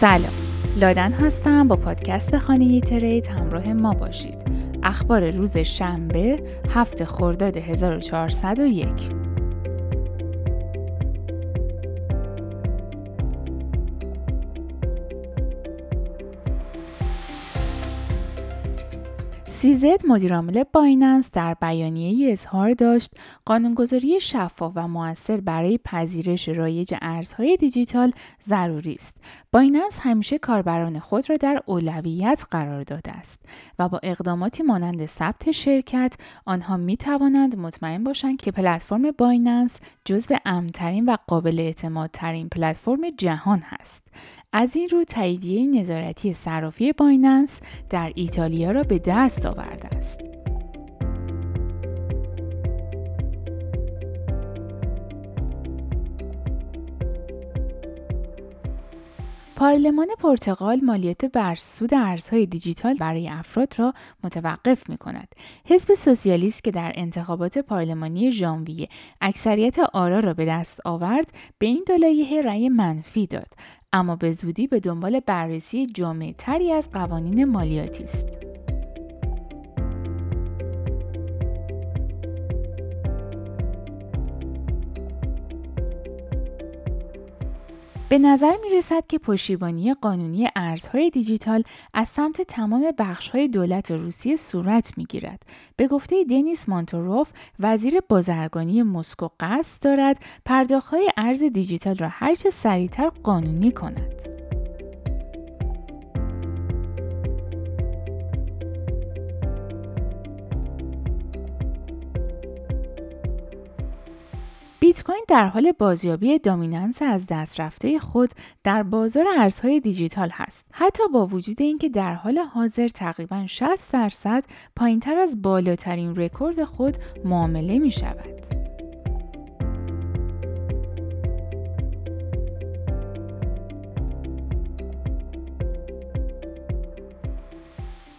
سلام. لادن هستم. با پادکست خانه ترید همراه ما باشید. اخبار روز شنبه هفت خرداد 1401 سیزد مدیرعامل بایننس در بیانیه اظهار داشت قانونگذاری شفاف و موثر برای پذیرش رایج ارزهای دیجیتال ضروری است. بایننس همیشه کاربران خود را در اولویت قرار داده است و با اقداماتی مانند ثبت شرکت آنها می توانند مطمئن باشند که پلتفرم بایننس جزو امنترین و قابل اعتمادترین پلتفرم جهان است. از این رو تاییدیه نظارتی صرافی بایننس در ایتالیا را به دست آورده است. پارلمان پرتغال مالیات بر سود ارزهای دیجیتال برای افراد را متوقف می کند. حزب سوسیالیست که در انتخابات پارلمانی ژانویه اکثریت آرا را به دست آورد به این دو رأی منفی داد اما به زودی به دنبال بررسی جامع تری از قوانین مالیاتی است. به نظر می رسد که پشتیبانی قانونی ارزهای دیجیتال از سمت تمام بخشهای دولت روسیه صورت می گیرد. به گفته دنیس مانتوروف وزیر بازرگانی مسکو قصد دارد پرداختهای ارز دیجیتال را هرچه سریعتر قانونی کند. بیت کوین در حال بازیابی دامیننس از دست رفته خود در بازار ارزهای دیجیتال هست. حتی با وجود اینکه در حال حاضر تقریبا 60 درصد پایینتر از بالاترین رکورد خود معامله می شود.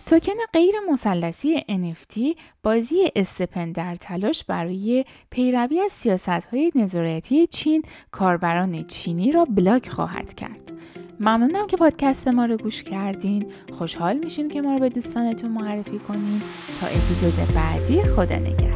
توکن غیر مثلثی NFT بازی استپن در تلاش برای پیروی از سیاست های نظارتی چین کاربران چینی را بلاک خواهد کرد. ممنونم که پادکست ما رو گوش کردین. خوشحال میشیم که ما رو به دوستانتون معرفی کنین تا اپیزود بعدی خدا نگهدار.